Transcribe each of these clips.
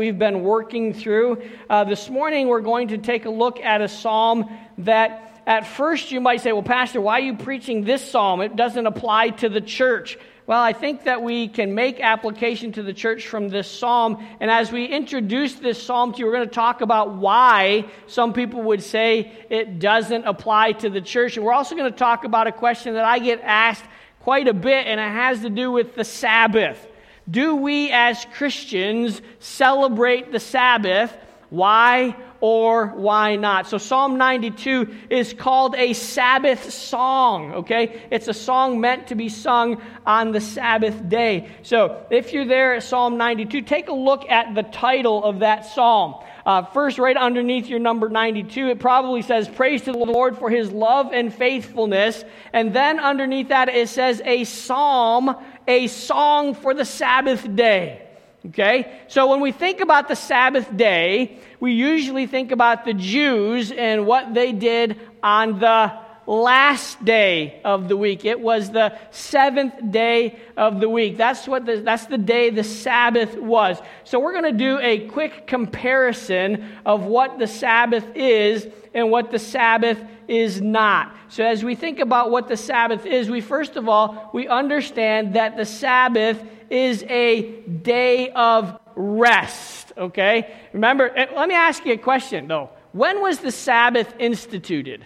we've been working through. Uh, this morning, we're going to take a look at a psalm that at first you might say, Well, Pastor, why are you preaching this psalm? It doesn't apply to the church. Well, I think that we can make application to the church from this psalm. And as we introduce this psalm to you, we're going to talk about why some people would say it doesn't apply to the church. And we're also going to talk about a question that I get asked quite a bit, and it has to do with the Sabbath. Do we as Christians celebrate the Sabbath? Why or why not? So, Psalm 92 is called a Sabbath song, okay? It's a song meant to be sung on the Sabbath day. So, if you're there at Psalm 92, take a look at the title of that psalm. Uh, first, right underneath your number 92, it probably says, Praise to the Lord for his love and faithfulness. And then underneath that, it says, A psalm, a song for the Sabbath day. Okay? So when we think about the Sabbath day, we usually think about the Jews and what they did on the last day of the week. It was the seventh day of the week. That's what the, that's the day the Sabbath was. So we're going to do a quick comparison of what the Sabbath is and what the Sabbath is not. So as we think about what the Sabbath is, we first of all, we understand that the Sabbath is a day of rest, okay? Remember, eh, let me ask you a question though. When was the Sabbath instituted?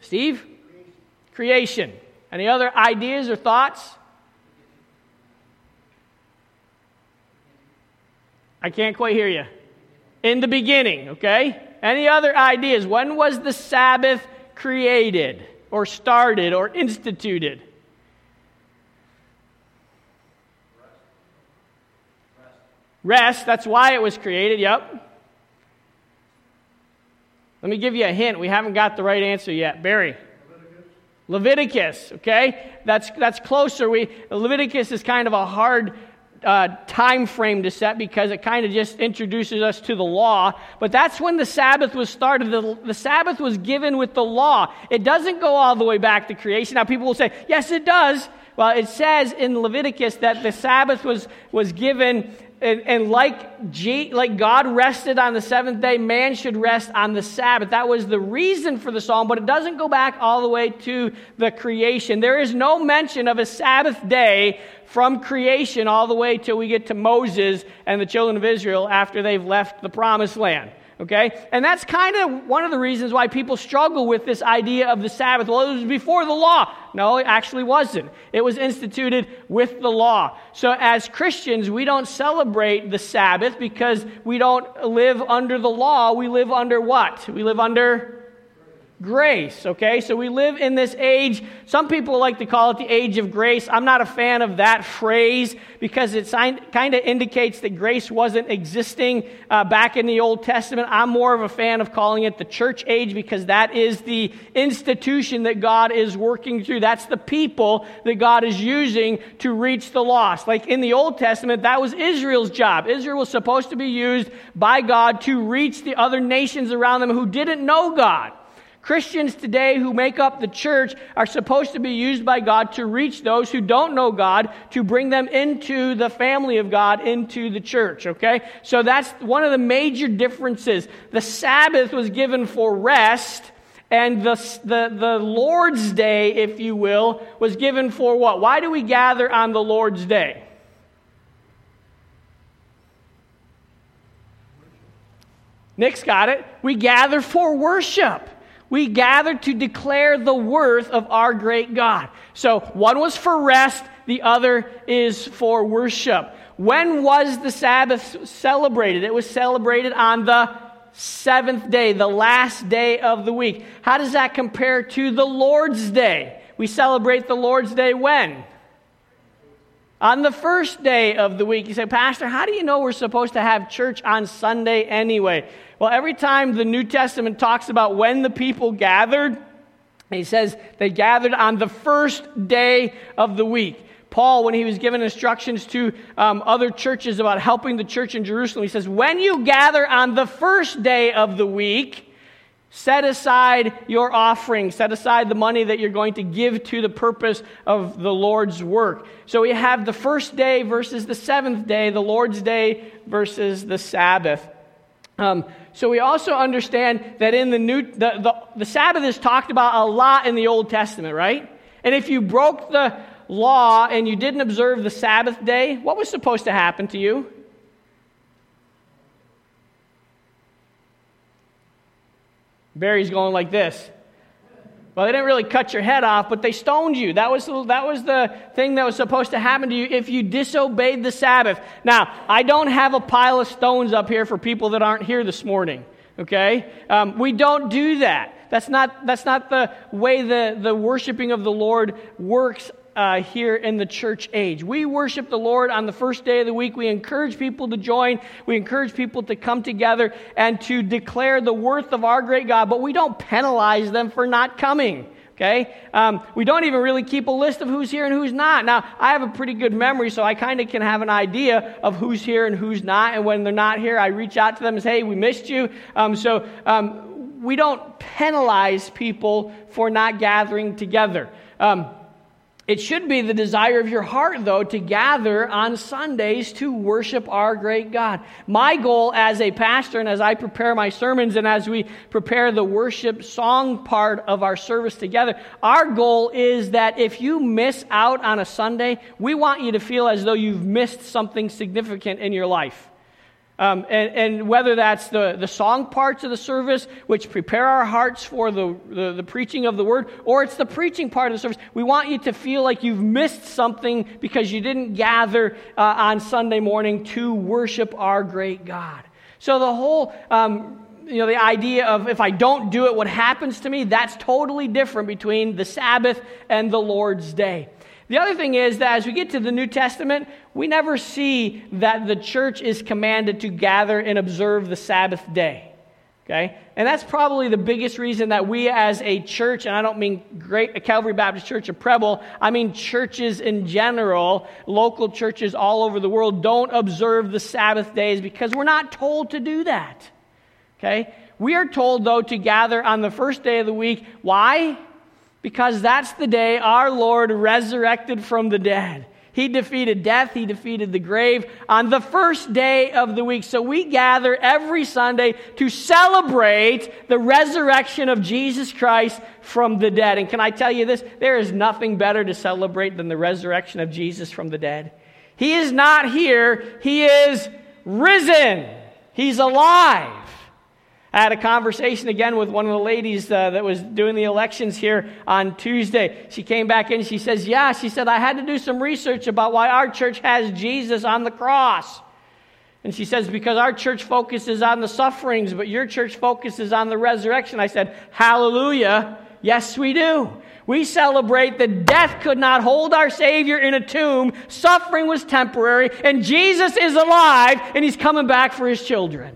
Steve? Creation. Any other ideas or thoughts? I can't quite hear you. In the beginning, okay? Any other ideas? When was the Sabbath created or started or instituted? Rest, that's why it was created, yep. Let me give you a hint. We haven't got the right answer yet. Barry. Leviticus, okay? That's, that's closer. We, Leviticus is kind of a hard uh, time frame to set because it kind of just introduces us to the law. But that's when the Sabbath was started. The, the Sabbath was given with the law. It doesn't go all the way back to creation. Now, people will say, yes, it does. Well, it says in Leviticus that the Sabbath was, was given and, and like, G, like God rested on the seventh day, man should rest on the Sabbath. That was the reason for the psalm, but it doesn't go back all the way to the creation. There is no mention of a Sabbath day from creation all the way till we get to Moses and the children of Israel after they've left the promised land. Okay? And that's kind of one of the reasons why people struggle with this idea of the Sabbath. Well, it was before the law. No, it actually wasn't. It was instituted with the law. So, as Christians, we don't celebrate the Sabbath because we don't live under the law. We live under what? We live under grace, okay? So we live in this age. Some people like to call it the age of grace. I'm not a fan of that phrase because it kind of indicates that grace wasn't existing uh, back in the Old Testament. I'm more of a fan of calling it the church age because that is the institution that God is working through. That's the people that God is using to reach the lost. Like in the Old Testament, that was Israel's job. Israel was supposed to be used by God to reach the other nations around them who didn't know God. Christians today who make up the church are supposed to be used by God to reach those who don't know God, to bring them into the family of God, into the church, okay? So that's one of the major differences. The Sabbath was given for rest, and the, the, the Lord's Day, if you will, was given for what? Why do we gather on the Lord's Day? Nick's got it. We gather for worship. We gather to declare the worth of our great God. So one was for rest, the other is for worship. When was the Sabbath celebrated? It was celebrated on the seventh day, the last day of the week. How does that compare to the Lord's Day? We celebrate the Lord's Day when? On the first day of the week. You say, Pastor, how do you know we're supposed to have church on Sunday anyway? Well, every time the New Testament talks about when the people gathered, he says they gathered on the first day of the week. Paul, when he was given instructions to um, other churches about helping the church in Jerusalem, he says, When you gather on the first day of the week, Set aside your offering. Set aside the money that you're going to give to the purpose of the Lord's work. So we have the first day versus the seventh day, the Lord's day versus the Sabbath. Um, so we also understand that in the new, the, the, the Sabbath is talked about a lot in the Old Testament, right? And if you broke the law and you didn't observe the Sabbath day, what was supposed to happen to you? Barry's going like this. Well, they didn't really cut your head off, but they stoned you. That was, that was the thing that was supposed to happen to you if you disobeyed the Sabbath. Now, I don't have a pile of stones up here for people that aren't here this morning, okay? Um, we don't do that. That's not, that's not the way the, the worshiping of the Lord works uh, here in the church age. We worship the Lord on the first day of the week. We encourage people to join. We encourage people to come together and to declare the worth of our great God, but we don't penalize them for not coming. Okay? Um, we don't even really keep a list of who's here and who's not. Now, I have a pretty good memory, so I kind of can have an idea of who's here and who's not. And when they're not here, I reach out to them and say, hey, we missed you. Um, so um, we don't penalize people for not gathering together. Um, it should be the desire of your heart, though, to gather on Sundays to worship our great God. My goal as a pastor and as I prepare my sermons and as we prepare the worship song part of our service together, our goal is that if you miss out on a Sunday, we want you to feel as though you've missed something significant in your life. Um, and, and, whether that's the, the song parts of the service, which prepare our hearts for the, the, the, preaching of the word, or it's the preaching part of the service, we want you to feel like you've missed something because you didn't gather uh, on Sunday morning to worship our great God. So the whole. Um, you know, the idea of if I don't do it, what happens to me, that's totally different between the Sabbath and the Lord's Day. The other thing is that as we get to the New Testament, we never see that the church is commanded to gather and observe the Sabbath day. Okay? And that's probably the biggest reason that we as a church, and I don't mean great Calvary Baptist Church of Preble, I mean churches in general, local churches all over the world don't observe the Sabbath days because we're not told to do that. Okay? We are told, though, to gather on the first day of the week. Why? Because that's the day our Lord resurrected from the dead. He defeated death, he defeated the grave on the first day of the week. So we gather every Sunday to celebrate the resurrection of Jesus Christ from the dead. And can I tell you this? There is nothing better to celebrate than the resurrection of Jesus from the dead. He is not here, he is risen, he's alive. I had a conversation again with one of the ladies uh, that was doing the elections here on Tuesday. She came back in. She says, Yeah, she said, I had to do some research about why our church has Jesus on the cross. And she says, Because our church focuses on the sufferings, but your church focuses on the resurrection. I said, Hallelujah. Yes, we do. We celebrate that death could not hold our Savior in a tomb, suffering was temporary, and Jesus is alive, and He's coming back for His children.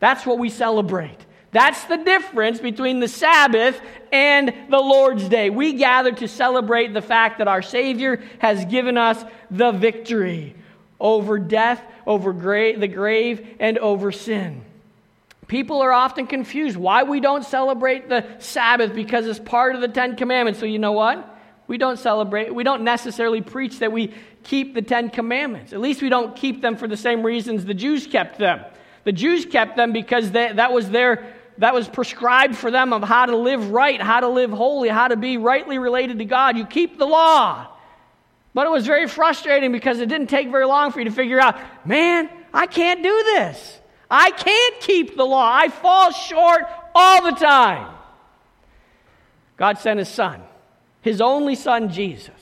That's what we celebrate. That's the difference between the Sabbath and the Lord's Day. We gather to celebrate the fact that our Savior has given us the victory over death, over gra- the grave, and over sin. People are often confused why we don't celebrate the Sabbath because it's part of the Ten Commandments. So, you know what? We don't celebrate, we don't necessarily preach that we keep the Ten Commandments. At least we don't keep them for the same reasons the Jews kept them. The Jews kept them because they, that was their that was prescribed for them of how to live right, how to live holy, how to be rightly related to God. You keep the law. But it was very frustrating because it didn't take very long for you to figure out, man, I can't do this. I can't keep the law. I fall short all the time. God sent his son, his only son, Jesus,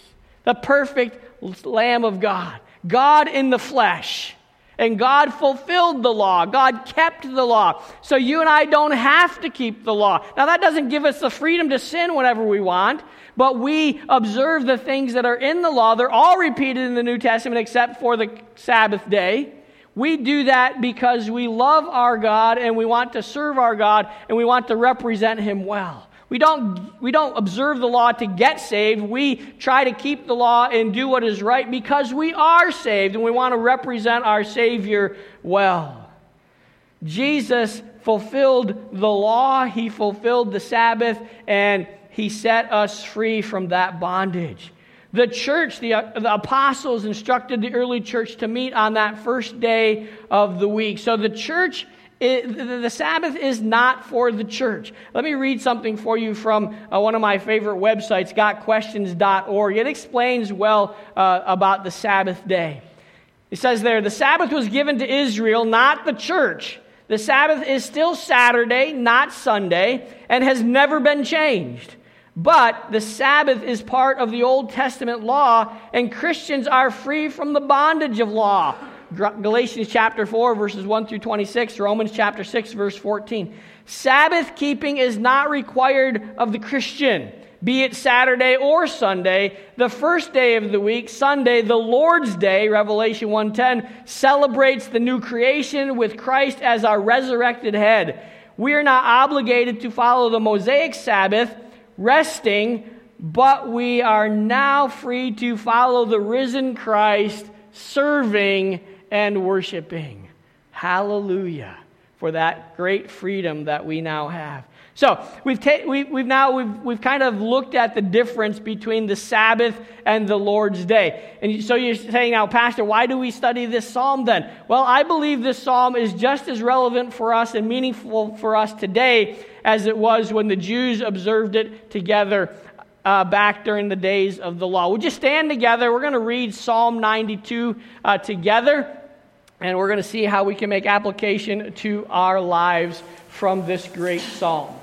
the perfect Lamb of God, God in the flesh and God fulfilled the law. God kept the law. So you and I don't have to keep the law. Now, that doesn't give us the freedom to sin whenever we want, but we observe the things that are in the law. They're all repeated in the New Testament except for the Sabbath day. We do that because we love our God and we want to serve our God and we want to represent Him well. We don't, we don't observe the law to get saved. We try to keep the law and do what is right because we are saved and we want to represent our Savior well. Jesus fulfilled the law, he fulfilled the Sabbath, and he set us free from that bondage. The church, the, the, apostles instructed the early church to meet on that first day of the week. So the church, it, the, Sabbath is not for the church. Let me read something for you from uh, one of my favorite websites, gotquestions.org. It explains well uh, about the Sabbath day. It says there, the Sabbath was given to Israel, not the church. The Sabbath is still Saturday, not Sunday, and has never been changed. But the Sabbath is part of the Old Testament law, and Christians are free from the bondage of law. Galatians chapter 4, verses 1 through 26, Romans chapter 6, verse 14. Sabbath keeping is not required of the Christian, be it Saturday or Sunday. The first day of the week, Sunday, the Lord's Day, Revelation 1:10, celebrates the new creation with Christ as our resurrected head. We are not obligated to follow the Mosaic Sabbath resting, but we are now free to follow the risen Christ, serving and worshiping. Hallelujah for that great freedom that we now have. So we've, ta- we, we've now we've, we've kind of looked at the difference between the Sabbath and the Lord's Day. And so you're saying now, Pastor, why do we study this psalm then? Well, I believe this psalm is just as relevant for us and meaningful for us today as it was when the Jews observed it together uh, back during the days of the law. Would you stand together? We're going to read Psalm 92 uh, together, and we're going to see how we can make application to our lives from this great psalm.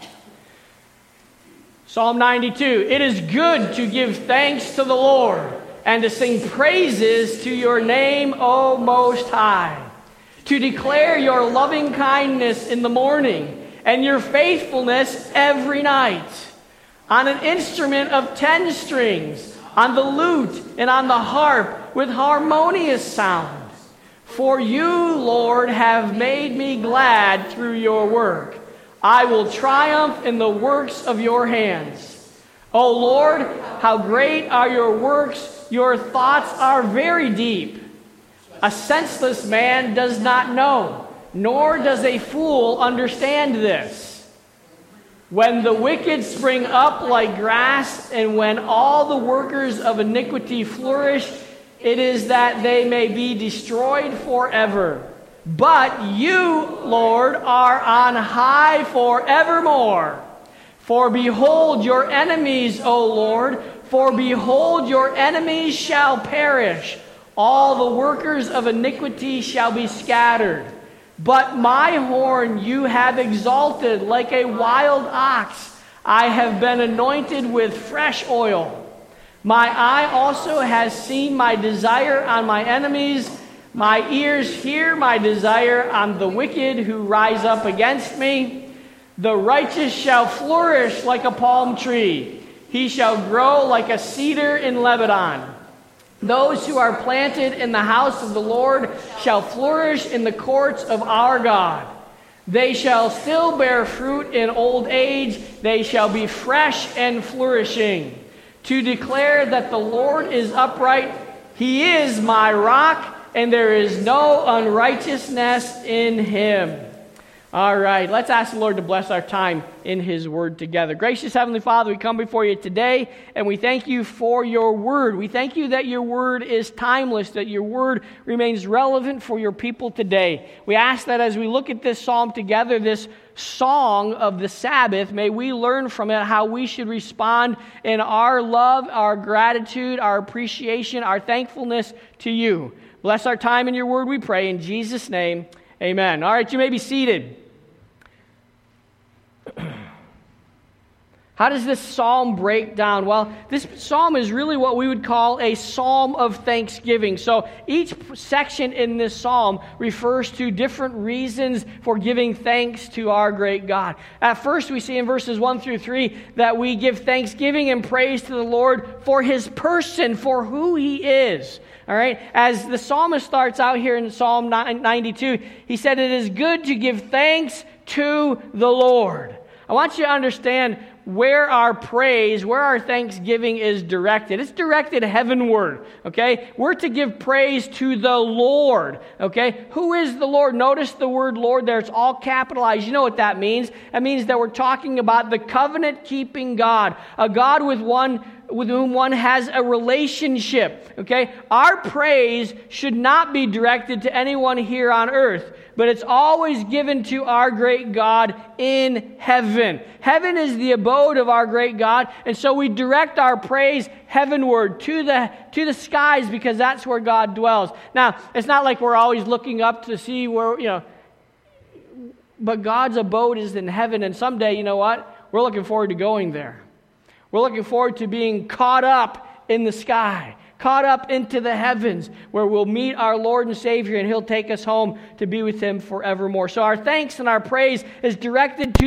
Psalm 92 It is good to give thanks to the Lord and to sing praises to your name, O Most High, to declare your loving kindness in the morning and your faithfulness every night. On an instrument of ten strings, on the lute and on the harp with harmonious sound. For you, Lord, have made me glad through your work. I will triumph in the works of your hands. O Lord, how great are your works! Your thoughts are very deep. A senseless man does not know nor does a fool understand this. When the wicked spring up like grass, and when all the workers of iniquity flourish, it is that they may be destroyed forever. But you, Lord, are on high forevermore. For behold your enemies, O Lord, for behold your enemies shall perish. All the workers of iniquity shall be scattered. But my horn you have exalted like a wild ox. I have been anointed with fresh oil. My eye also has seen my desire on my enemies. My ears hear my desire on the wicked who rise up against me. The righteous shall flourish like a palm tree. He shall grow like a cedar in Lebanon. Those who are planted in the house of the Lord shall flourish in the courts of our God. They shall still bear fruit in old age. They shall be fresh and flourishing. To declare that the Lord is upright, He is my rock, and there is no unrighteousness in Him. All right, let's ask the Lord to bless our time in His Word together. Gracious Heavenly Father, we come before you today and we thank you for your Word. We thank you that your Word is timeless, that your Word remains relevant for your people today. We ask that as we look at this psalm together, this song of the Sabbath, may we learn from it how we should respond in our love, our gratitude, our appreciation, our thankfulness to you. Bless our time in your Word, we pray. In Jesus' name, amen. All right, you may be seated. How does this psalm break down? Well, this psalm is really what we would call a psalm of thanksgiving. So each section in this psalm refers to different reasons for giving thanks to our great God. At first, we see in verses 1 through 3 that we give thanksgiving and praise to the Lord for his person, for who he is. All right? As the psalmist starts out here in Psalm 92, he said, It is good to give thanks to the Lord. I want you to understand where our praise, where our thanksgiving is directed. It's directed heavenward, okay? We're to give praise to the Lord, okay? Who is the Lord? Notice the word Lord there. It's all capitalized. You know what that means? That means that we're talking about the covenant keeping God, a God with one with whom one has a relationship. Okay? Our praise should not be directed to anyone here on earth, but it's always given to our great God in heaven. Heaven is the abode of our great God, and so we direct our praise heavenward to the to the skies because that's where God dwells. Now, it's not like we're always looking up to see where, you know, but God's abode is in heaven and someday, you know what? We're looking forward to going there. We're looking forward to being caught up in the sky, caught up into the heavens, where we'll meet our Lord and Savior and He'll take us home to be with Him forevermore. So our thanks and our praise is directed to